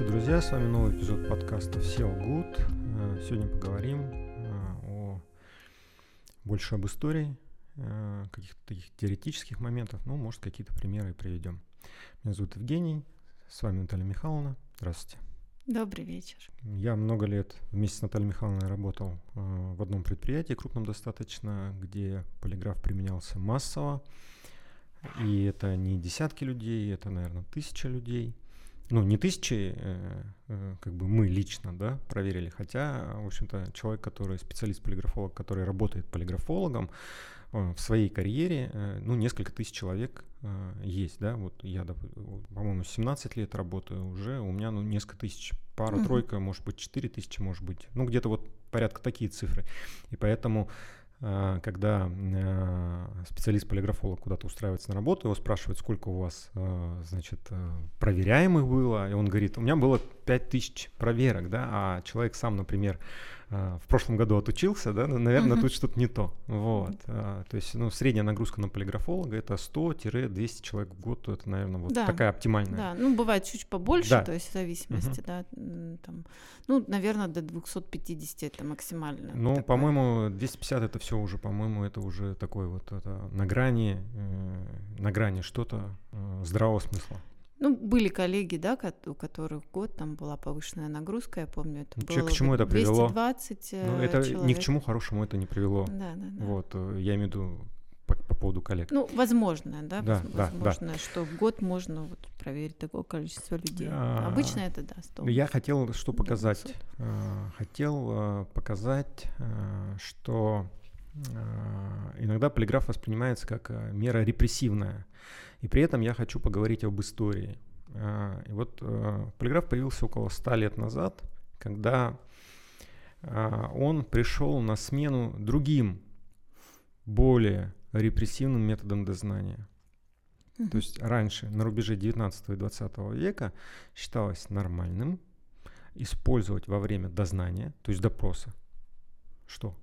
Здравствуйте, друзья! С вами новый эпизод подкаста SEO Good. Э, сегодня поговорим э, о больше об истории, э, каких-то таких теоретических моментов, ну, может, какие-то примеры приведем. Меня зовут Евгений, с вами Наталья Михайловна. Здравствуйте. Добрый вечер. Я много лет вместе с Натальей Михайловной работал в одном предприятии, крупном достаточно, где полиграф применялся массово. И это не десятки людей, это, наверное, тысяча людей – ну, не тысячи, э, э, как бы мы лично, да, проверили, хотя, в общем-то, человек, который специалист-полиграфолог, который работает полиграфологом, э, в своей карьере, ну, несколько тысяч человек есть, да, вот я, по-моему, 17 лет работаю уже, у меня, ну, несколько тысяч, пара-тройка, угу. может быть, 4 тысячи, может быть, ну, где-то вот порядка такие цифры, и поэтому когда а, специалист-полиграфолог куда-то устраивается на работу, его спрашивают, сколько у вас, а, значит, проверяемых было, и он говорит, у меня было 5000 проверок, да, а человек сам, например, а, в прошлом году отучился, да, наверное, uh-huh. тут что-то не то. Вот. Uh-huh. То есть, ну, средняя нагрузка на полиграфолога это 100-200 человек в год, это, наверное, вот да. такая оптимальная. Да, ну, бывает чуть побольше, да. то есть в зависимости, uh-huh. да, там, ну, наверное, до 250 это максимально. Ну, такое. по-моему, 250 это все уже, по-моему, это уже такой вот это на грани, э, на грани что-то э, здравого смысла. Ну, были коллеги, да, у которых год там была повышенная нагрузка, я помню, это Че, было к чему это привело? 220 ну, это человек. ни к чему хорошему это не привело. Да, да, да. Вот, э, я имею в виду по, по поводу коллег. Ну, возможно, да, да возможно, да, да. что в год можно вот проверить такое количество людей. А, Обычно это да, 100. Я хотел что показать? 200. А, хотел показать, что иногда полиграф воспринимается как мера репрессивная. И при этом я хочу поговорить об истории. А, и вот э, полиграф появился около 100 лет назад, когда а, он пришел на смену другим, более репрессивным методам дознания. То есть раньше, на рубеже 19 и 20 века, считалось нормальным использовать во время дознания, то есть допроса, что?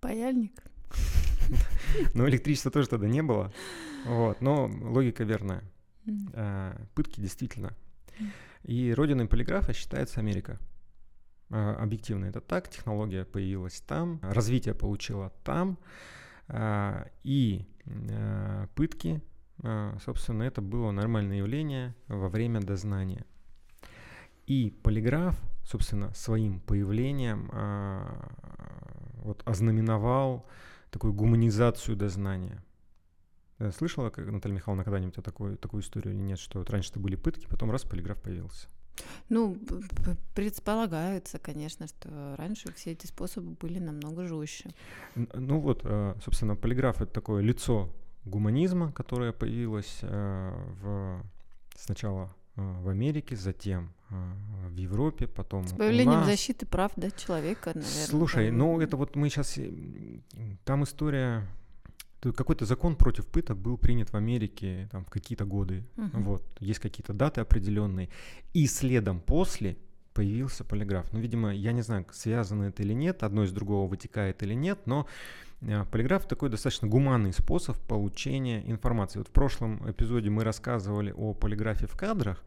Паяльник. Но электричества тоже тогда не было. Вот, но логика верная. Mm. Пытки действительно. И родиной полиграфа считается Америка. А, объективно это так, технология появилась там, развитие получила там, а, и пытки, собственно, это было нормальное явление во время дознания. И полиграф, собственно, своим появлением вот ознаменовал такую гуманизацию дознания. Э, слышала, как Наталья Михайловна, когда-нибудь о такой, такую историю или нет, что вот раньше это были пытки, потом раз полиграф появился? Ну, предполагается, конечно, что раньше все эти способы были намного жестче. Ну вот, э, собственно, полиграф это такое лицо гуманизма, которое появилось э, в сначала в Америке, затем в Европе, потом С появлением нас. защиты прав да, человека, наверное. Слушай, там... ну это вот мы сейчас... Там история какой-то закон против пыток был принят в Америке там, в какие-то годы. Uh-huh. Вот, есть какие-то даты определенные. И следом после появился полиграф. Ну, видимо, я не знаю, связано это или нет, одно из другого вытекает или нет, но Э, полиграф такой достаточно гуманный способ получения информации. Вот в прошлом эпизоде мы рассказывали о полиграфе в кадрах.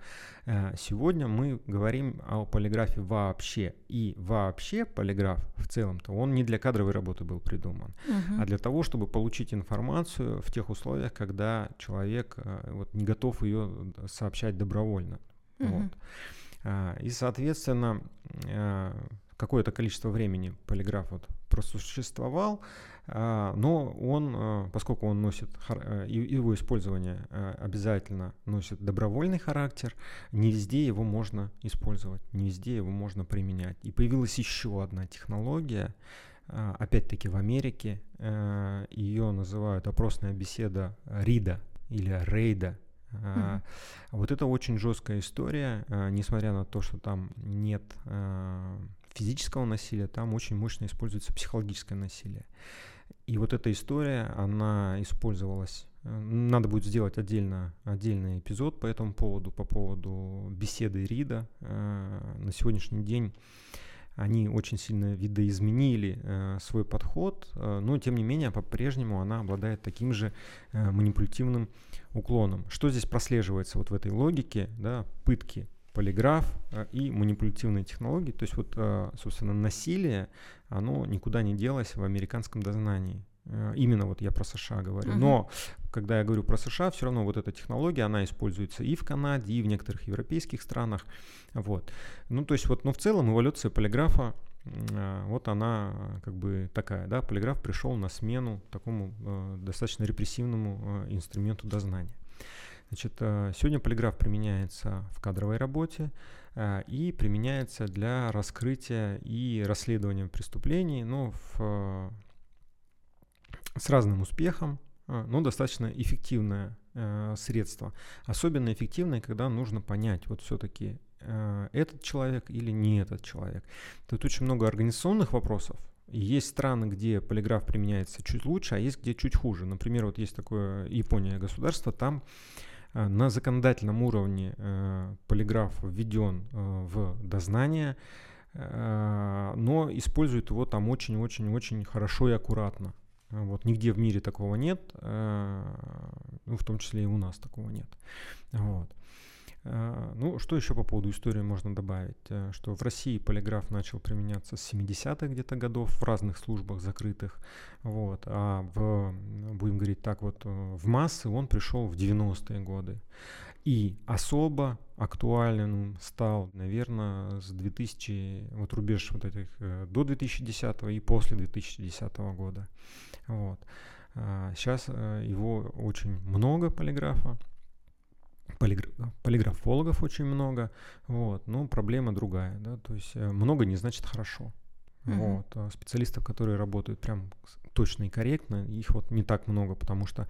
Э, сегодня мы говорим о полиграфе вообще. И вообще полиграф в целом-то он не для кадровой работы был придуман, угу. а для того, чтобы получить информацию в тех условиях, когда человек э, вот, не готов ее сообщать добровольно. Угу. Вот. И, соответственно, какое-то количество времени полиграф вот просуществовал, а, но он, а, поскольку он носит, э, его использование э, обязательно носит добровольный характер, не везде его можно использовать, не везде его можно применять. И появилась еще одна технология, а, опять-таки в Америке, э, ее называют опросная беседа Рида или Рейда, Mm-hmm. Вот это очень жесткая история, несмотря на то, что там нет физического насилия, там очень мощно используется психологическое насилие. И вот эта история, она использовалась. Э, надо будет сделать отдельно, отдельный эпизод по этому поводу, по поводу беседы Рида. Э, на сегодняшний день они очень сильно видоизменили э, свой подход, но тем не менее по-прежнему она обладает таким же манипулятивным уклоном. Что здесь прослеживается вот в этой логике, да, пытки полиграф э, и манипулятивные технологии. То есть вот, э, собственно, насилие, оно никуда не делось в американском дознании. Э, именно вот я про США говорю. Uh-huh. Но когда я говорю про США, все равно вот эта технология, она используется и в Канаде, и в некоторых европейских странах. Вот. Ну, то есть вот, но в целом эволюция полиграфа, вот она как бы такая, да, полиграф пришел на смену такому достаточно репрессивному инструменту дознания. Значит, э, сегодня полиграф применяется в кадровой работе э, и применяется для раскрытия и расследования преступлений, ну, в, с разным успехом, э, но достаточно эффективное средство. Особенно эффективное, когда нужно понять, вот все-таки этот человек или не этот человек. Тут очень много организационных вопросов, есть страны, где полиграф применяется чуть лучше, а есть где чуть хуже. Например, вот есть такое Япония государство, там Э, на законодательном уровне э, полиграф введен э, в дознание, но используют его там очень-очень-очень хорошо и аккуратно. Вот, нигде в мире такого нет, ну, в том числе и у нас такого нет. Вот. А, ну, что еще по поводу истории можно добавить? Э, что в России полиграф начал применяться с 70-х где-то годов в разных службах закрытых. Вот, а в, будем говорить так вот, э, в массы он пришел в 90-е годы. И особо актуальным стал, наверное, с 2000, вот рубеж вот этих, э, до 2010 и после 2010 года. Вот. Сейчас а, его очень много полиграфа, полиграфологов очень много, вот, но проблема другая, да, то есть э, много не значит хорошо. Uh-huh. Вот, а специалистов, которые работают прям точно и корректно, их вот не так много, потому что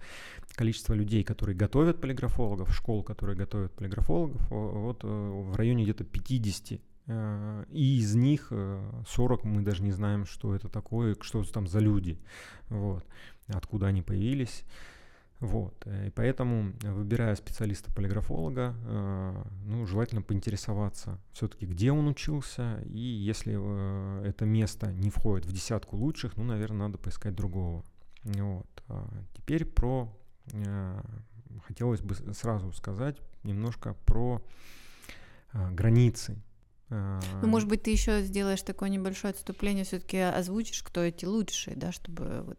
количество людей, которые готовят полиграфологов, школ, которые готовят полиграфологов, вот э, в районе где-то 50 э, и из них 40 мы даже не знаем, что это такое, что там за люди, вот, откуда они появились. Вот. Э, и поэтому, выбирая специалиста-полиграфолога, э, ну, желательно поинтересоваться все-таки, где он учился, и если э, это место не входит в десятку лучших, ну, наверное, надо поискать другого. Вот. А теперь про... Хотелось бы сразу сказать немножко про границы ну, может быть, ты еще сделаешь такое небольшое отступление, все-таки озвучишь, кто эти лучшие, да, чтобы вот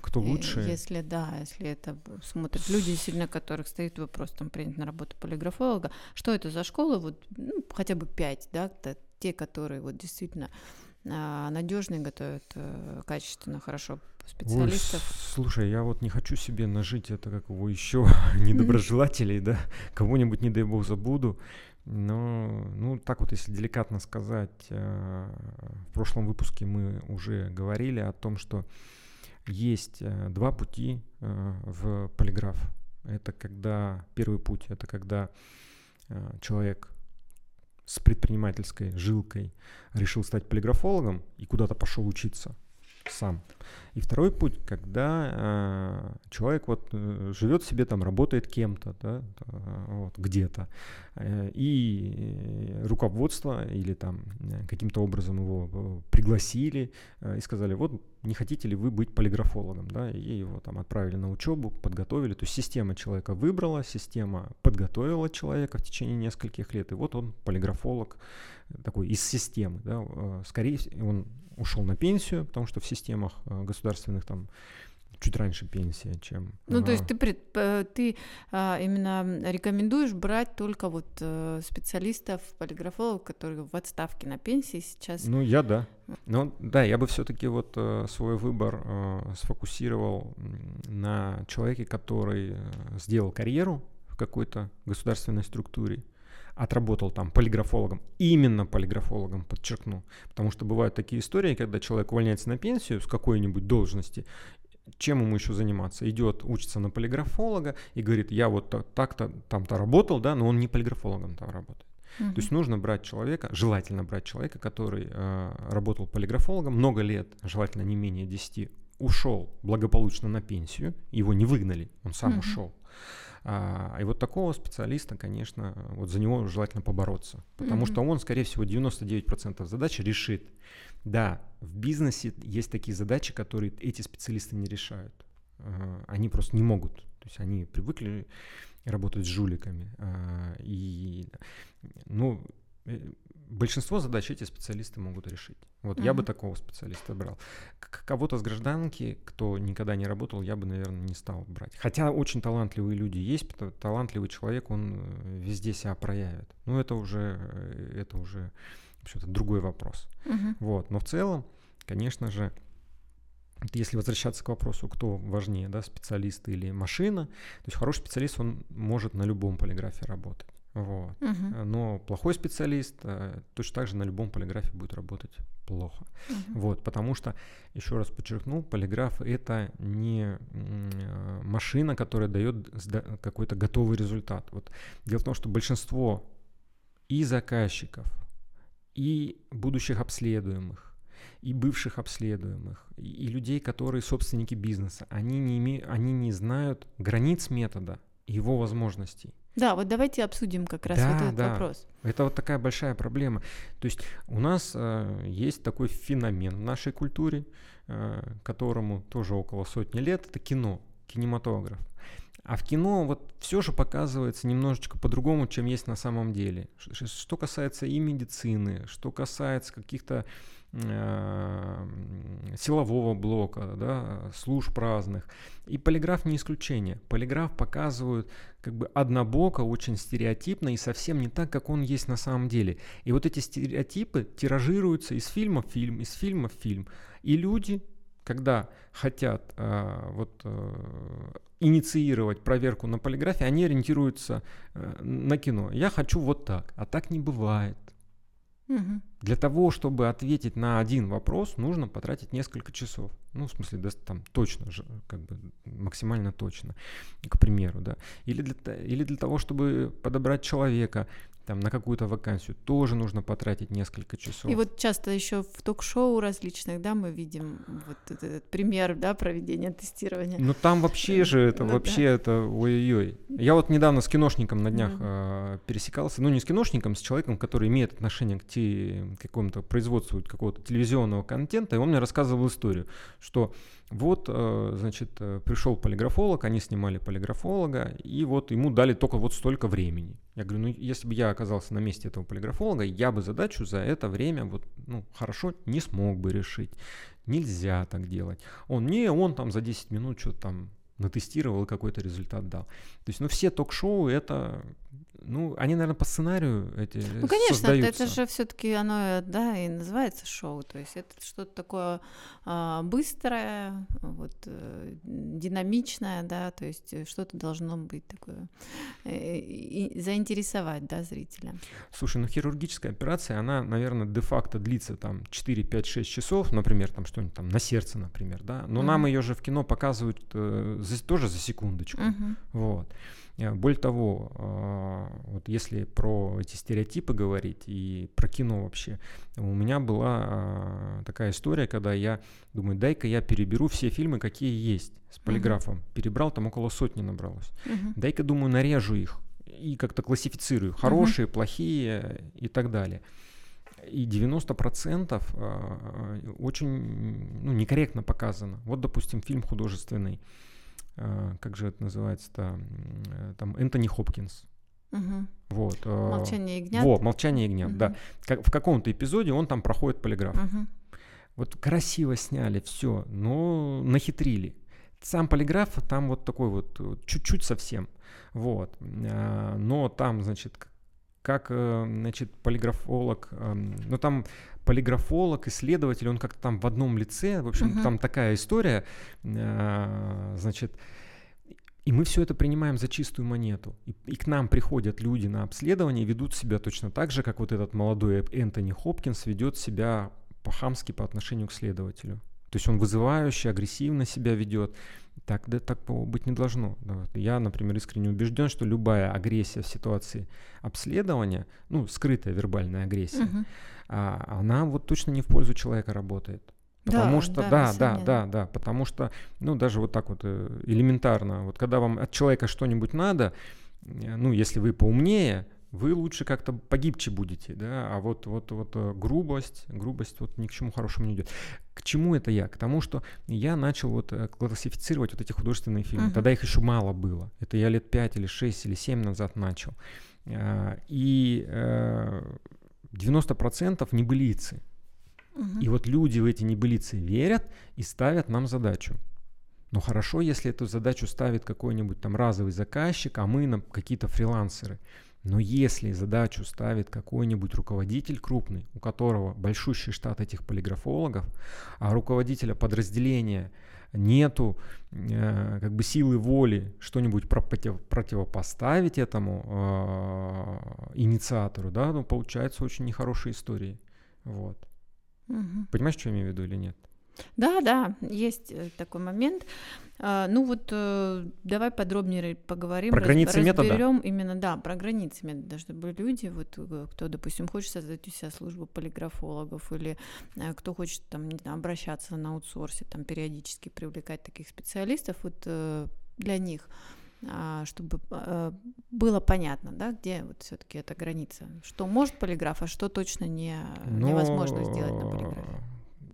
кто лучше. Если да, если это смотрят люди, сильно которых стоит вопрос там принять на работу полиграфолога, что это за школа, вот ну, хотя бы пять, да, те, которые вот действительно а, надежные, готовят э, качественно, хорошо специалистов. Ой, слушай, я вот не хочу себе нажить это как его еще недоброжелателей, да, кого-нибудь, не дай бог, забуду. Но, ну, так вот, если деликатно сказать, э, в прошлом выпуске мы уже говорили о том, что есть э, два пути э, в полиграф. Это когда первый путь, это когда э, человек с предпринимательской жилкой решил стать полиграфологом и куда-то пошел учиться сам. И второй путь, когда э, человек вот э, живет себе там, работает кем-то, да, э, вот, где-то, э, и руководство или там каким-то образом его пригласили э, и сказали, вот не хотите ли вы быть полиграфологом, да, и его там отправили на учебу, подготовили, то есть система человека выбрала, система подготовила человека в течение нескольких лет, и вот он полиграфолог такой из системы, да, э, скорее он ушел на пенсию, потому что в системах э, государственных там чуть раньше пенсия, чем... Ну, то есть ты, пред, ты а, именно рекомендуешь брать только вот а, специалистов, полиграфологов, которые в отставке на пенсии сейчас? Ну, я да. Ну, да, я бы все-таки вот а, свой выбор а, сфокусировал на человеке, который сделал карьеру в какой-то государственной структуре, отработал там полиграфологом, именно полиграфологом, подчеркну. Потому что бывают такие истории, когда человек увольняется на пенсию с какой-нибудь должности, чем ему еще заниматься? Идет, учится на полиграфолога и говорит, я вот так-то там-то работал, да, но он не полиграфологом там работает. Uh-huh. То есть нужно брать человека, желательно брать человека, который э, работал полиграфологом много лет, желательно не менее 10, ушел благополучно на пенсию, его не выгнали, он сам uh-huh. ушел. А, и вот такого специалиста, конечно, вот за него желательно побороться, потому mm-hmm. что он, скорее всего, 99% задач решит. Да, в бизнесе есть такие задачи, которые эти специалисты не решают. э, они просто не могут. То есть они привыкли работать с жуликами. Э, и, ну, большинство задач эти специалисты могут решить. Вот mm-hmm. я бы такого специалиста брал. К- кого-то с гражданки, кто никогда не работал, я бы, наверное, не стал брать. Хотя очень талантливые люди есть, талантливый человек, он э, везде себя проявит. Ну, это уже, э, это уже что-то другой вопрос. Mm-hmm. Вот. Но в целом, конечно же, если возвращаться к вопросу, кто важнее, да, специалист или машина, то есть хороший специалист, он может на любом полиграфе работать. Вот. Угу. Но плохой специалист э, точно так же на любом полиграфе будет работать плохо. Угу. Вот, потому что, еще раз подчеркну, полиграф это не э, машина, которая дает какой-то готовый результат. Вот. Дело в том, что большинство и заказчиков, и будущих обследуемых, и бывших обследуемых, и, и людей, которые собственники бизнеса, они не, име, они не знают границ метода его возможностей. Да, вот давайте обсудим как раз да, вот этот да. вопрос. Это вот такая большая проблема. То есть у нас э, есть такой феномен в нашей культуре, э, которому тоже около сотни лет, это кино, кинематограф. А в кино вот все же показывается немножечко по-другому, чем есть на самом деле. Что касается и медицины, что касается каких-то Э, силового блока, да, служб разных. И полиграф не исключение. Полиграф показывает как бы однобоко, очень стереотипно и совсем не так, как он есть на самом деле. И вот эти стереотипы тиражируются из фильма в фильм, из фильма в фильм. И люди, когда хотят э, вот, э, инициировать проверку на полиграфе, они ориентируются э, на кино. Я хочу вот так, а так не бывает. Угу. Для того, чтобы ответить на один вопрос, нужно потратить несколько часов. Ну, в смысле, да, там точно, как бы максимально точно, к примеру, да. Или для, или для того, чтобы подобрать человека, там на какую-то вакансию тоже нужно потратить несколько часов. И вот часто еще в ток-шоу различных, да, мы видим вот этот пример, да, проведения тестирования. Ну там вообще же это, ну, вообще да. это, ой-ой-ой. Я вот недавно с киношником на днях mm-hmm. э, пересекался, ну не с киношником, с человеком, который имеет отношение к, те, к какому-то производству какого-то телевизионного контента, и он мне рассказывал историю, что вот, э, значит, э, пришел полиграфолог, они снимали полиграфолога, и вот ему дали только вот столько времени. Я говорю, ну, если бы я оказался на месте этого полиграфолога, я бы задачу за это время вот, ну, хорошо не смог бы решить. Нельзя так делать. Он, не, он там за 10 минут что-то там натестировал и какой-то результат дал. То есть, ну, все ток-шоу это ну, они, наверное, по сценарию эти Ну, конечно, создаются. это же все-таки оно, да, и называется шоу. То есть это что-то такое а, быстрое, вот, э, динамичное, да, то есть что-то должно быть такое, э, и заинтересовать, да, зрителя. Слушай, ну хирургическая операция, она, наверное, де-факто длится там 4, 5, 6 часов, например, там что-нибудь там на сердце, например, да, но uh-huh. нам ее же в кино показывают э, за, тоже за секундочку, uh-huh. вот. Э, более того, а, вот если про эти стереотипы говорить и про кино вообще, у меня была а, такая история, когда я думаю, дай-ка я переберу все фильмы, какие есть с полиграфом. Uh-huh. Перебрал, там около сотни набралось. Uh-huh. Дай-ка, думаю, нарежу их и как-то классифицирую. Хорошие, uh-huh. плохие и так далее. И 90% а, очень ну, некорректно показано. Вот, допустим, фильм художественный. А, как же это называется-то, э, там Энтони Хопкинс. Угу. Вот. А, молчание ягнят. Вот, молчание ягнят, угу. да. Как, в каком-то эпизоде он там проходит полиграф. Угу. Вот красиво сняли все, но нахитрили. Сам полиграф там вот такой вот чуть-чуть совсем, вот. А, но там, значит, как, э, значит, полиграфолог, ну там полиграфолог, исследователь, он как-то там в одном лице, в общем, uh-huh. там такая история, э, значит, и мы все это принимаем за чистую монету. И, и к нам приходят люди на обследование и ведут себя точно так же, как вот этот молодой Энтони Хопкинс ведет себя по-хамски по отношению к следователю. То есть он вызывающе, агрессивно себя ведет. Так, да, так быть не должно. Я, например, искренне убежден, что любая агрессия в ситуации обследования, ну, скрытая вербальная агрессия, uh-huh а она вот точно не в пользу человека работает. Потому да, что, да, да, да, да, да, потому что, ну, даже вот так вот э, элементарно, вот когда вам от человека что-нибудь надо, э, ну, если вы поумнее, вы лучше как-то погибче будете, да, а вот, вот, вот э, грубость, грубость вот ни к чему хорошему не идет. К чему это я? К тому, что я начал вот классифицировать вот эти художественные фильмы. Uh-huh. Тогда их еще мало было. Это я лет 5 или 6 или 7 назад начал. А, и 90% небылицы. И вот люди в эти небылицы верят и ставят нам задачу. Но хорошо, если эту задачу ставит какой-нибудь там разовый заказчик, а мы на какие-то фрилансеры. Но если задачу ставит какой-нибудь руководитель крупный, у которого большущий штат этих полиграфологов, а руководителя подразделения нету э, как бы силы воли что-нибудь против, противопоставить этому э, инициатору, да, ну получается очень нехорошие истории. Вот. Угу. Понимаешь, что я имею в виду или нет? Да, да, есть э, такой момент. А, ну вот э, давай подробнее поговорим. Про границы метода? именно, да, про границы метода, чтобы люди, вот э, кто, допустим, хочет создать у себя службу полиграфологов или кто хочет там, не знаю, обращаться на аутсорсе, там периодически привлекать таких специалистов, вот для них чтобы было понятно, да, где вот все-таки эта граница, что может полиграф, а что точно не, Но... невозможно сделать на полиграфе.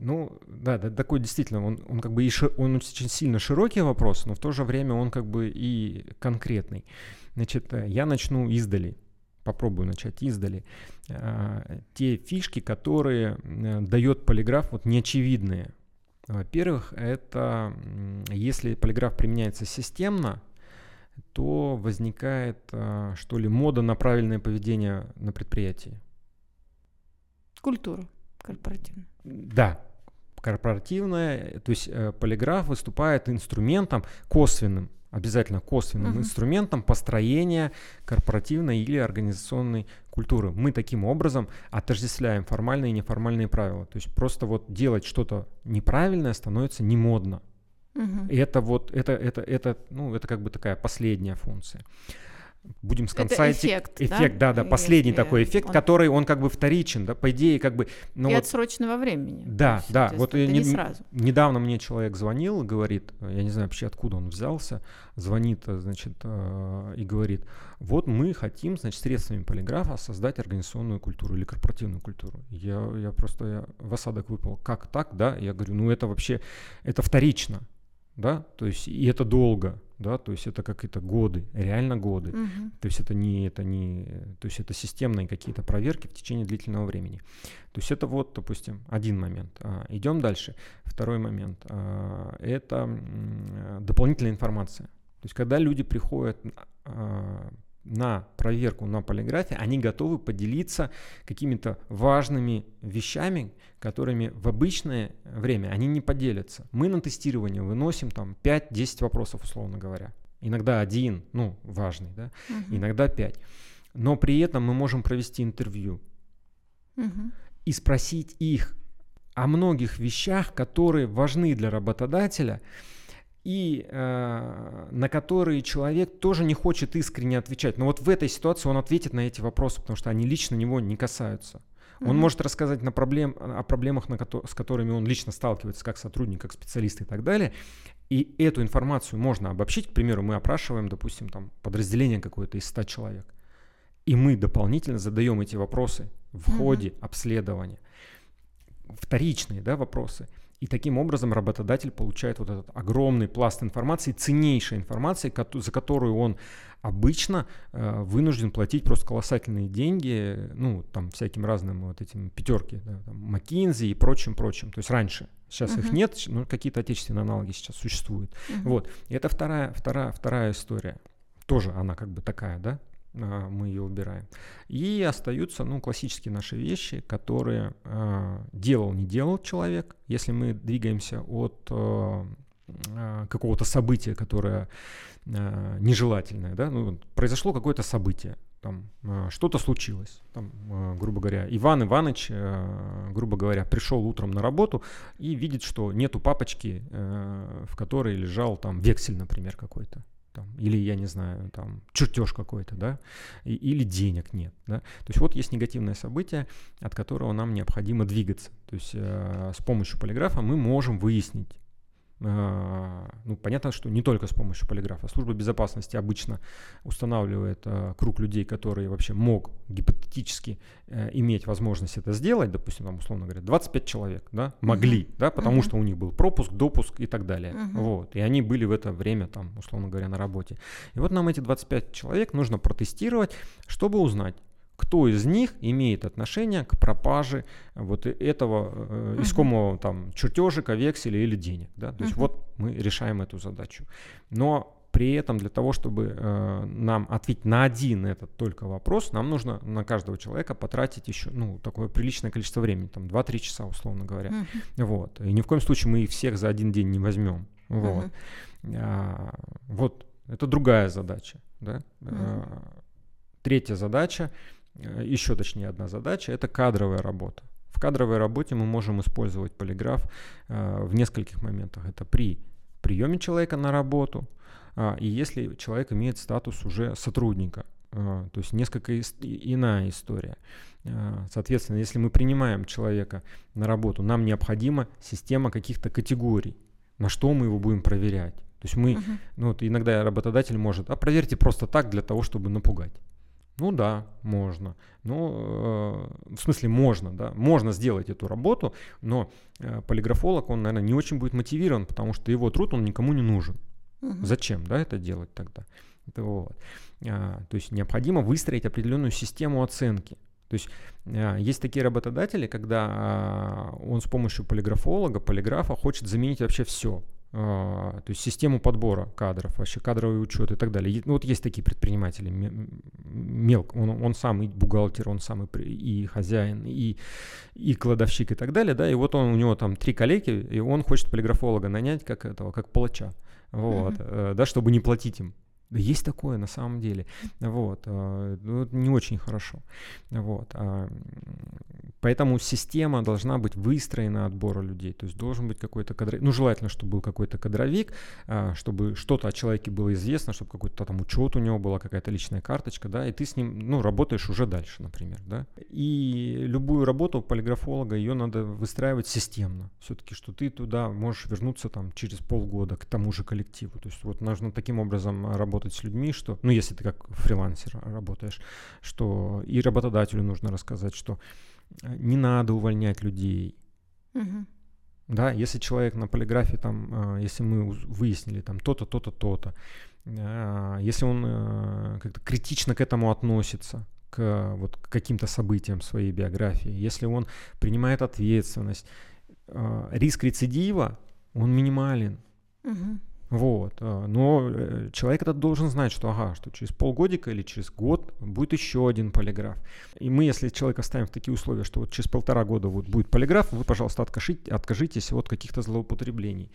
Ну, да, да, такой действительно, он, он как бы и шир, он очень сильно широкий вопрос, но в то же время он как бы и конкретный. Значит, э, я начну издали, попробую начать издали. А, те фишки, которые а, дает полиграф, вот неочевидные. Во-первых, это если полиграф применяется системно, то возникает, а, что ли, мода на правильное поведение на предприятии. Культура корпоративная. Да, корпоративная, то есть э, полиграф выступает инструментом косвенным, обязательно косвенным uh-huh. инструментом построения корпоративной или организационной культуры. Мы таким образом отождествляем формальные и неформальные правила. То есть просто вот делать что-то неправильное становится немодно. Uh-huh. И это вот, это, это, это, ну, это как бы такая последняя функция будем с конца это эффект. Эффект, да, да, да последний Если такой эффект, он... который он как бы вторичен, да, по идее как бы. Ну, и вот... отсрочного времени. Да, есть, да, вот не, не сразу. Недавно мне человек звонил, говорит, я не знаю вообще откуда он взялся, звонит, значит, э, и говорит, вот мы хотим, значит, средствами полиграфа создать организационную культуру или корпоративную культуру. Я, я просто я в осадок выпал. Как так, да? Я говорю, ну это вообще, это вторично да, то есть и это долго, да, то есть это какие-то годы, реально годы, угу. то есть это не, это не, то есть это системные какие-то проверки в течение длительного времени. То есть это вот, допустим, один момент. А, идем дальше. Второй момент а, это дополнительная информация. То есть когда люди приходят а, на проверку на полиграфе, они готовы поделиться какими-то важными вещами, которыми в обычное время они не поделятся. Мы на тестирование выносим там 5-10 вопросов, условно говоря. Иногда один, ну, важный, да, угу. иногда 5. Но при этом мы можем провести интервью угу. и спросить их о многих вещах, которые важны для работодателя, и э, на которые человек тоже не хочет искренне отвечать. Но вот в этой ситуации он ответит на эти вопросы, потому что они лично него не касаются. Он mm-hmm. может рассказать на проблем, о проблемах, на ко- с которыми он лично сталкивается, как сотрудник, как специалист и так далее. И эту информацию можно обобщить. К примеру, мы опрашиваем, допустим, там, подразделение какое-то из 100 человек. И мы дополнительно задаем эти вопросы в mm-hmm. ходе обследования. Вторичные да, вопросы. И таким образом работодатель получает вот этот огромный пласт информации, ценнейшей информации, за которую он обычно э, вынужден платить просто колоссальные деньги, ну, там, всяким разным вот этим пятерки, да, там, McKinsey и прочим-прочим. То есть раньше. Сейчас uh-huh. их нет, но какие-то отечественные аналоги сейчас существуют. Uh-huh. Вот. И это вторая, вторая, вторая история. Тоже она как бы такая, да, мы ее убираем. И остаются, ну, классические наши вещи, которые э, делал, не делал человек. Если мы двигаемся от э, какого-то события, которое нежелательное, да, ну, произошло какое-то событие, там что-то случилось, там, грубо говоря, Иван Иванович, грубо говоря, пришел утром на работу и видит, что нету папочки, в которой лежал там вексель, например, какой-то там, или, я не знаю, там, чертеж какой-то, да, и, или денег нет, да. То есть вот есть негативное событие, от которого нам необходимо двигаться. То есть э, с помощью полиграфа мы можем выяснить, Ну, понятно, что не только с помощью полиграфа. Служба безопасности обычно устанавливает э, круг людей, которые вообще мог гипотетически э, иметь возможность это сделать, допустим, там, условно говоря, 25 человек, да, могли, uh-huh. да, потому uh-huh. что у них был пропуск, допуск и так далее. Uh-huh. Вот. И они были в это время, там, условно говоря, на работе. И вот нам эти 25 человек нужно протестировать, чтобы узнать, кто из них имеет отношение к пропаже вот этого э, искомого там чертежика, векселя или денег. Да? То uh-huh. есть вот мы решаем эту задачу. Но при этом для того, чтобы э, нам ответить на один этот только вопрос, нам нужно на каждого человека потратить еще ну, такое приличное количество времени, там 2-3 часа, условно говоря. Uh-huh. Вот. И ни в коем случае мы их всех за один день не возьмем. Вот. Uh-huh. А, вот это другая задача. Да? Uh-huh. А, третья задача Э, еще точнее одна задача, это кадровая работа. В кадровой работе мы можем использовать полиграф э, в нескольких моментах. Это при приеме человека на работу, э, и если человек имеет статус уже сотрудника, э, то есть несколько иная история. Э, соответственно, если мы принимаем человека на работу, нам необходима система каких-то категорий, на что мы его будем проверять. То есть мы, uh-huh. ну вот иногда работодатель может, а проверьте просто так для того, чтобы напугать. Ну да, можно. Ну, э, в смысле, можно, да. Можно сделать эту работу, но э, полиграфолог, он, наверное, не очень будет мотивирован, потому что его труд, он никому не нужен. Угу. Зачем, да, это делать тогда? Это вот. А, то есть необходимо выстроить определенную систему оценки. То есть а, есть такие работодатели, когда а, он с помощью полиграфолога, полиграфа хочет заменить вообще все. А, то есть систему подбора кадров, вообще кадровый учет и так далее. Ну, вот есть такие предприниматели, мелко, он, он сам и бухгалтер, он сам и, и хозяин, и, и кладовщик и так далее, да, и вот он, у него там три коллеги, и он хочет полиграфолога нанять как этого, как палача, вот, mm-hmm. да, чтобы не платить им. Есть такое на самом деле. Вот. Э, ну, не очень хорошо. Вот. А, поэтому система должна быть выстроена отбора людей. То есть должен быть какой-то кадровик. Ну, желательно, чтобы был какой-то кадровик, а, чтобы что-то о человеке было известно, чтобы какой-то там учет у него была, какая-то личная карточка, да, и ты с ним, ну, работаешь уже дальше, например, да. И любую работу полиграфолога, ее надо выстраивать системно. Все-таки, что ты туда можешь вернуться там через полгода к тому же коллективу. То есть вот нужно таким образом работать работать с людьми, что, ну, если ты как фрилансер работаешь, что и работодателю нужно рассказать, что э, не надо увольнять людей. Угу. Да, если человек на полиграфе там, э, если мы выяснили там то-то, то-то, то-то, э, если он как-то критично к этому относится, к вот к каким-то событиям своей биографии, если он принимает ответственность, риск рецидива, он минимален. Угу. Вот. А, но э, человек этот должен знать, что ага, что через полгодика или через год будет еще один полиграф. И мы, если человека ставим в такие условия, что вот через полтора года вот будет полиграф, вы, пожалуйста, откажите, откажитесь от каких-то злоупотреблений.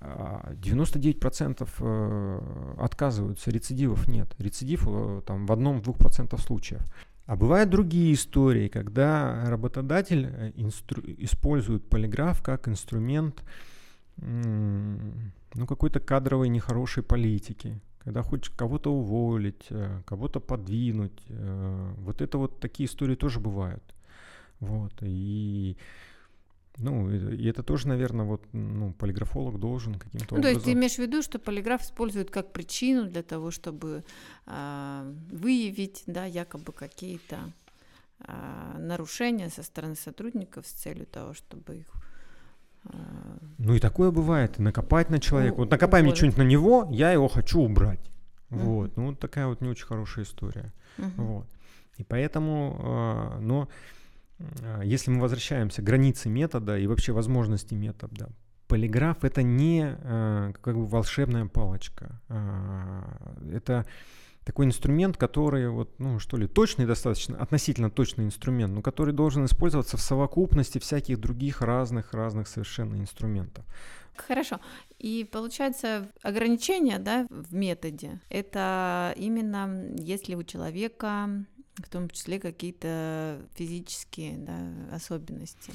99% а, э, отказываются, рецидивов нет. Рецидив э, там в одном-двух процентов случаев. А бывают другие истории, когда работодатель инстру- использует полиграф как инструмент ну, какой-то кадровой нехорошей политики, когда хочешь кого-то уволить, э, кого-то подвинуть. Э, вот это вот такие истории тоже бывают. Вот, и ну, и это тоже, наверное, вот, ну, полиграфолог должен каким-то ну, образом... То есть ты имеешь в виду, что полиграф использует как причину для того, чтобы э, выявить, да, якобы какие-то э, нарушения со стороны сотрудников с целью того, чтобы их ну и такое бывает, накопать на человека. Ну, вот накопай мне что-нибудь на него, я его хочу убрать. Uh-huh. Вот, ну вот такая вот не очень хорошая история. Uh-huh. Вот. И поэтому, э, но э, если мы возвращаемся к границе метода и вообще возможности метода, полиграф это не э, как бы волшебная палочка. Это такой инструмент, который вот, ну что ли, точный достаточно, относительно точный инструмент, но который должен использоваться в совокупности всяких других разных разных совершенно инструментов. Хорошо. И получается ограничение, да, в методе. Это именно если у человека в том числе какие-то физические да, особенности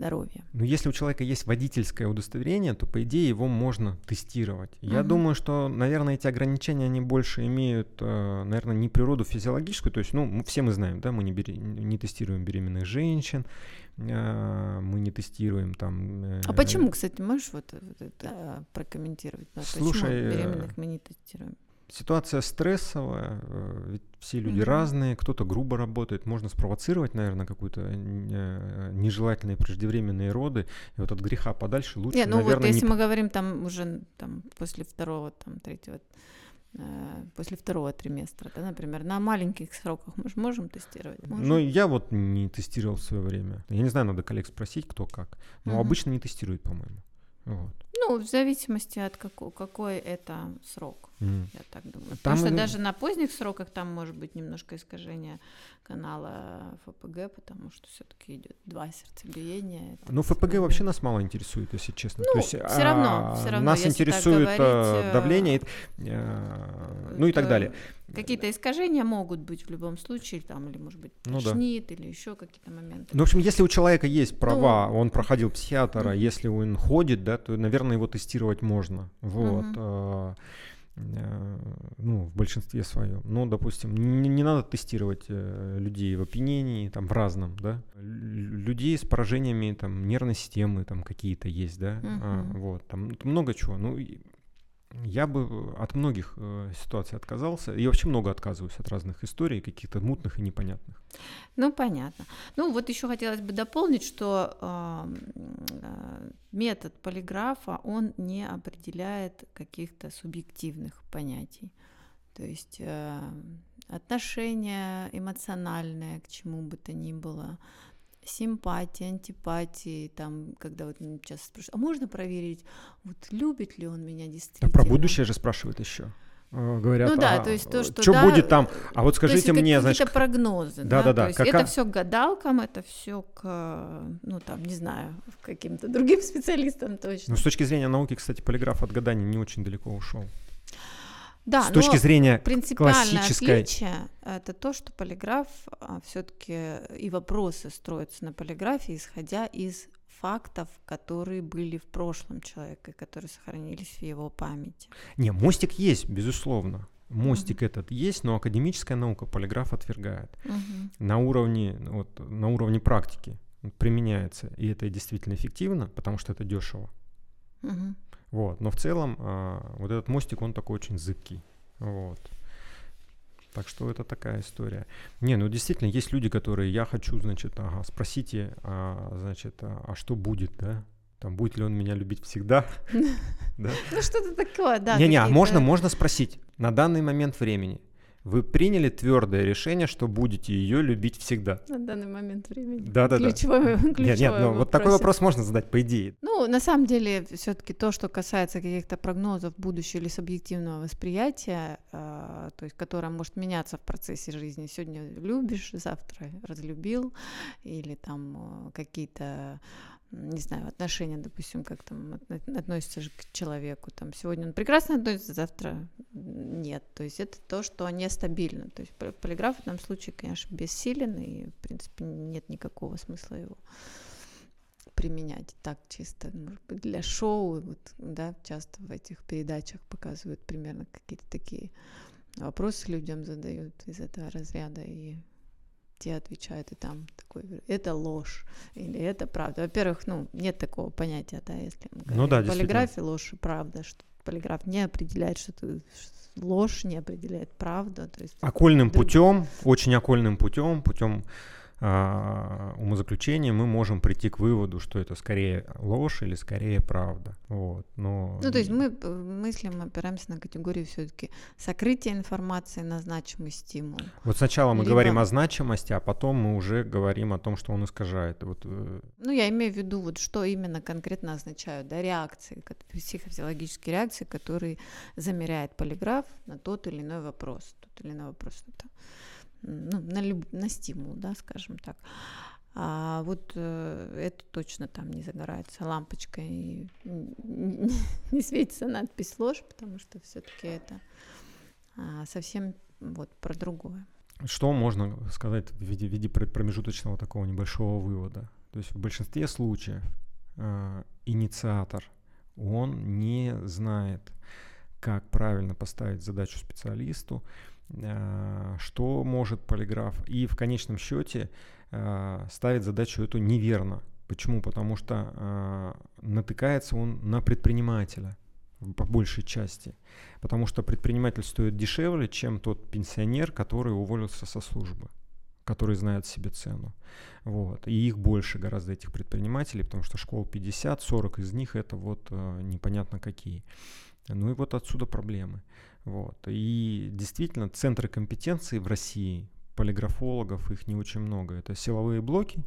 здоровья. Но если у человека есть водительское удостоверение, то, по идее, его можно тестировать. Я угу. думаю, что, наверное, эти ограничения, они больше имеют, э, наверное, не природу физиологическую, то есть, ну, все мы знаем, да, мы не, бери, не тестируем беременных женщин, э, мы не тестируем там... Э, а почему, кстати, можешь вот, вот это прокомментировать? Слушай, почему беременных мы не тестируем? Ситуация стрессовая, э, ведь все люди mm-hmm. разные, кто-то грубо работает, можно спровоцировать, наверное, какую-то э, нежелательные преждевременные роды, и вот от греха подальше лучше, Нет, ну наверное, вот если не... мы говорим там уже там после второго, там третьего, э, после второго триместра, да, например, на маленьких сроках мы же можем тестировать? Можем? Ну, я вот не тестировал в свое время. Я не знаю, надо коллег спросить, кто как. Но mm-hmm. обычно не тестируют, по-моему. Вот. Ну, в зависимости от какой, какой это срок, mm. я так думаю. Там Потому что даже на поздних сроках там может быть немножко искажение канала ФПГ, потому что все-таки идет два сердцебиения. Ну, ФПГ вообще нас мало интересует, если честно. Ну, все равно, все равно. Нас интересует э, говорить, давление, э, ну и так далее. Какие-то искажения могут быть в любом случае, там, или, может быть, тошнит, ну, да. или еще какие-то моменты. Ну, в общем, если у человека есть права, ну, он проходил психиатра, mm-hmm. если он ходит, да, то, наверное, его тестировать можно. Вот. Ну, в большинстве своем. Ну, допустим, не, не надо тестировать э, людей в опьянении, там, в разном, да. Людей с поражениями, там, нервной системы, там, какие-то есть, да. Uh-huh. А, вот, там много чего. Ну, я бы э, от многих э, ситуаций отказался. И вообще много отказываюсь от разных историй, каких-то мутных и непонятных. Ну, понятно. Ну, вот еще хотелось бы дополнить, что э, метод полиграфа, он не определяет каких-то субъективных понятий. То есть э, отношения эмоциональные к чему бы то ни было, симпатии, антипатии, там, когда вот сейчас спрашивают, а можно проверить, вот любит ли он меня действительно? А про будущее же спрашивают еще э, говорят, ну да, а, то есть то, что что да, будет там, а вот скажите мне, какие-то значит, прогнозы, да, да, да, то есть это все к гадалкам, это все к, ну там, не знаю, к каким-то другим специалистам точно. Ну с точки зрения науки, кстати, полиграф от гаданий не очень далеко ушел. Да, с точки зрения классической... отличие это то, что полиграф а, все-таки и вопросы строятся на полиграфе, исходя из фактов, которые были в прошлом человека, которые сохранились в его памяти. Не, мостик есть, безусловно. Мостик mm-hmm. этот есть, но академическая наука полиграф отвергает. Mm-hmm. На уровне вот, на уровне практики применяется, и это действительно эффективно, потому что это дешево. Mm-hmm. Вот. Но в целом а, вот этот мостик, он такой очень зыбкий. Вот. Так что это такая история. Не, ну действительно, есть люди, которые я хочу, значит, ага, спросите, а, значит, а, а что будет, да? Там будет ли он меня любить всегда? Ну что-то такое, да. Не-не, а можно, можно спросить на данный момент времени. Вы приняли твердое решение, что будете ее любить всегда. На данный момент времени. Да, да, да. Ключевой, ключевой Нет, нет, ну, вот такой вопрос можно задать по идее. Ну, на самом деле, все-таки то, что касается каких-то прогнозов будущего или субъективного восприятия, э, то есть, которое может меняться в процессе жизни. Сегодня любишь, завтра разлюбил, или там э, какие-то не знаю, отношения, допустим, как там относится же к человеку. Там сегодня он прекрасно относится, завтра нет. То есть это то, что нестабильно. То есть полиграф в этом случае, конечно, бессилен, и, в принципе, нет никакого смысла его применять так чисто, может быть, для шоу. Вот, да, часто в этих передачах показывают примерно какие-то такие вопросы людям задают из этого разряда, и те отвечают, и там такой, это ложь, или это правда. Во-первых, ну, нет такого понятия, да, если мы говорим ну, да, полиграфе ложь и правда, что полиграф не определяет, что ты ложь, не определяет правду. То есть окольным путем, очень окольным путем, путем а, умозаключения мы можем прийти к выводу, что это скорее ложь или скорее правда. Вот, но... Ну, то есть мы э, мыслим, опираемся на категорию все-таки сокрытия информации на значимый стимул. Вот сначала мы Либо... говорим о значимости, а потом мы уже говорим о том, что он искажает. Вот... Э, ну, я имею в виду, вот что именно конкретно означают да, реакции, психофизиологические реакции, которые замеряет полиграф на тот или иной вопрос. Тот или иной вопрос. Это ну, на, люб... на стимул, да, скажем так. А вот э, это точно там не загорается лампочкой и не, не светится надпись ложь, потому что все-таки это а, совсем вот про другое. Что можно сказать в виде, в виде промежуточного такого небольшого вывода? То есть в большинстве случаев э, инициатор, он не знает, как правильно поставить задачу специалисту, э, что может полиграф, и в конечном счете э, ставит задачу эту неверно. Почему? Потому что э, натыкается он на предпринимателя по большей части. Потому что предприниматель стоит дешевле, чем тот пенсионер, который уволился со службы который знает себе цену. Вот. И их больше гораздо, этих предпринимателей, потому что школ 50, 40 из них это вот э, непонятно какие. Ну и вот отсюда проблемы. Вот. И действительно, центры компетенции в России, полиграфологов, их не очень много. Это силовые блоки,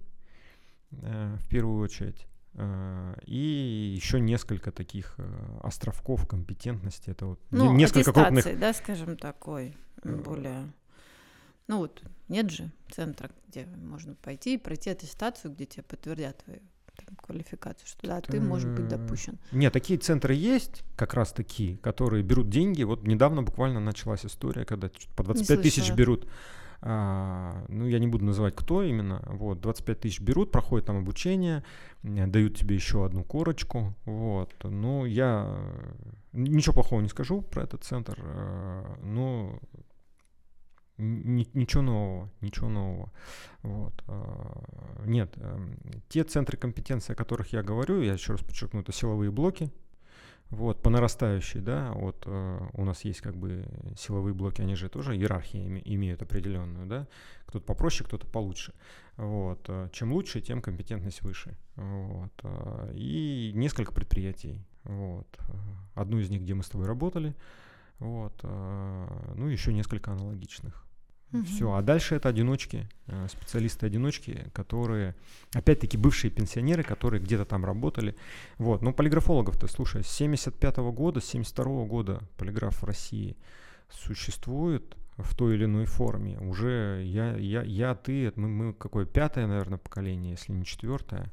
э, в первую очередь. Э, и еще несколько таких э, островков компетентности. Это вот ну, несколько крупных... да, скажем такой, более ну вот, нет же центра, где можно пойти и пройти аттестацию, где тебе подтвердят твою квалификацию, что да, ты можешь быть допущен. Нет, такие центры есть, как раз такие, которые берут деньги. Вот недавно буквально началась история, когда по 25 тысяч берут. А, ну, я не буду называть, кто именно. Вот, 25 тысяч берут, проходят там обучение, дают тебе еще одну корочку. Вот. Ну, я ничего плохого не скажу про этот центр. А, но ничего нового, ничего нового. Вот. А, нет, эм, те центры компетенции, о которых я говорю, я еще раз подчеркну, это силовые блоки, вот, по нарастающей, да, вот э, у нас есть как бы силовые блоки, они же тоже иерархии имеют определенную, да, кто-то попроще, кто-то получше, вот, э, чем лучше, тем компетентность выше, вот, и несколько предприятий, вот, одну из них, где мы с тобой работали, вот, ну, еще несколько аналогичных. Угу. Все, а дальше это одиночки, э, специалисты-одиночки, которые, опять-таки, бывшие пенсионеры, которые где-то там работали. Вот, но полиграфологов-то, слушай, с 75 -го года, с 72 -го года полиграф в России существует в той или иной форме. Уже я, я, я ты, мы, мы какое пятое, наверное, поколение, если не четвертое.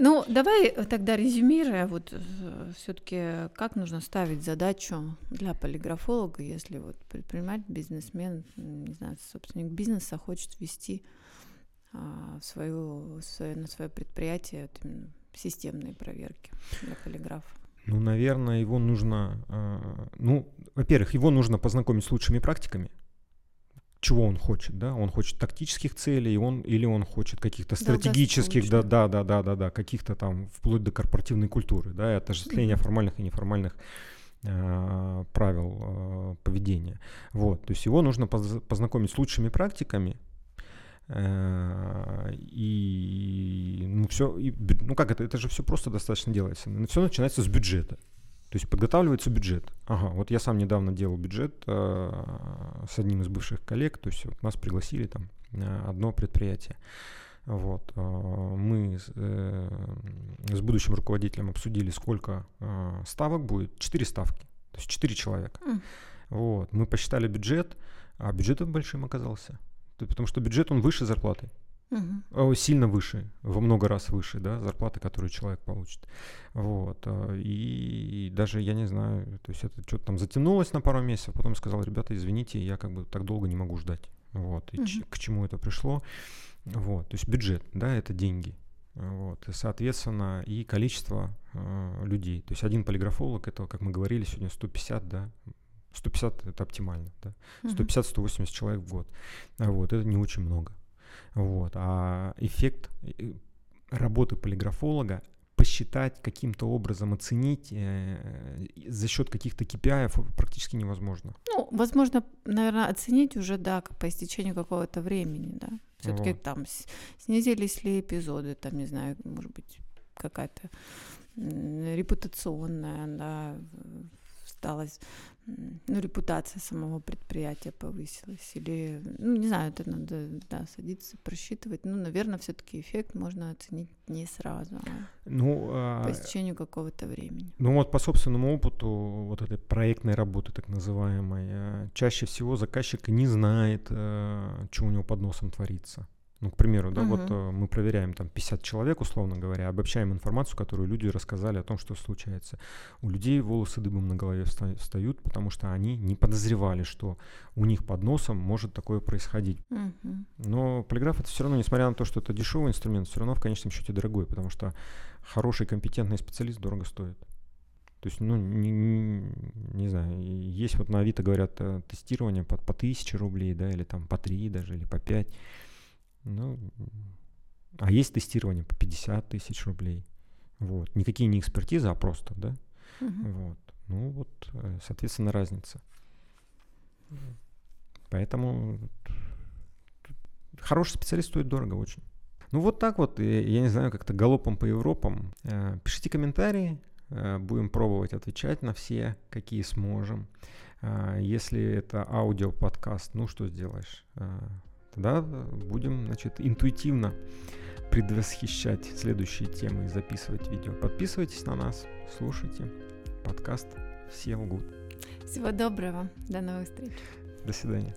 Ну, давай тогда резюмируя, вот э, все-таки как нужно ставить задачу для полиграфолога, если вот предприниматель, бизнесмен, не знаю, собственник бизнеса хочет ввести а, в свою, свое, на свое предприятие вот именно системные проверки для полиграфа. Ну, наверное, его нужно, э, ну, во-первых, его нужно познакомить с лучшими практиками, чего он хочет, да? Он хочет тактических целей, он или он хочет каких-то стратегических, да, да, да, да, да, да, каких-то там вплоть до корпоративной культуры, да, и отождествления формальных и неформальных э, правил э, поведения. Вот, то есть его нужно поз- познакомить с лучшими практиками. Э, и ну все, и, ну как это, это же все просто достаточно делается. Все начинается с бюджета. То есть подготавливается бюджет. Ага, вот я сам недавно делал бюджет э, с одним из бывших коллег, то есть вот нас пригласили там на одно предприятие. Вот, э, мы с, э, с будущим руководителем обсудили, сколько э, ставок будет. Четыре ставки, то есть четыре человека. Mm. Вот, мы посчитали бюджет, а бюджет большим оказался. Потому что бюджет, он выше зарплаты. Угу. Сильно выше, во много раз выше, да, зарплаты, которую человек получит. Вот. А, и даже, я не знаю, то есть это что-то там затянулось на пару месяцев, потом сказал, ребята, извините, я как бы так долго не могу ждать. Вот. И угу. к чему это пришло? Вот. То есть бюджет, да, это деньги. Вот. И, соответственно, и количество э, людей. То есть один полиграфолог, это, как мы говорили сегодня, 150, да, 150 это оптимально, да, 150-180 человек в год. Вот, это не очень много. Вот. А эффект э, работы полиграфолога посчитать, каким-то образом оценить э, за счет каких-то KPI практически невозможно. Ну, возможно, наверное, оценить уже, да, по истечению какого-то времени, да. Все-таки вот. там снизились ли эпизоды, там, не знаю, может быть, какая-то репутационная, да, сталось ну, репутация самого предприятия повысилась. Или, ну, не знаю, это надо, да, садиться, просчитывать. Ну, наверное, все-таки эффект можно оценить не сразу, а ну, а... по истечению какого-то времени. Ну, вот по собственному опыту вот этой проектной работы, так называемой, э, чаще всего заказчик не знает, э, что у него под носом творится. Ну, к примеру, да, угу. вот э, мы проверяем там 50 человек, условно говоря, обобщаем информацию, которую люди рассказали о том, что случается. У людей волосы дыбом на голове встают, потому что они не подозревали, что у них под носом может такое происходить. Угу. Но полиграф это все равно, несмотря на то, что это дешевый инструмент, все равно в конечном счете дорогой, потому что хороший компетентный специалист дорого стоит. То есть, ну, не, не, не знаю, есть вот на Авито, говорят, э, тестирование по, по тысяче рублей, да, или там по три даже, или по пять. Ну, а есть тестирование по 50 тысяч рублей. Вот. Никакие не экспертизы, а просто, да? Uh-huh. Вот. Ну, вот, э, соответственно, разница. Поэтому хороший специалист стоит дорого очень. Ну вот так вот, я не знаю, как-то галопом по Европам. Э, пишите комментарии, Э, будем пробовать отвечать на все, какие сможем. Если это аудиоподкаст, ну что сделаешь? Э, тогда будем, значит, интуитивно предвосхищать следующие темы и записывать видео. Подписывайтесь на нас, слушайте подкаст «Все лгут». Всего доброго, до новых встреч. До свидания.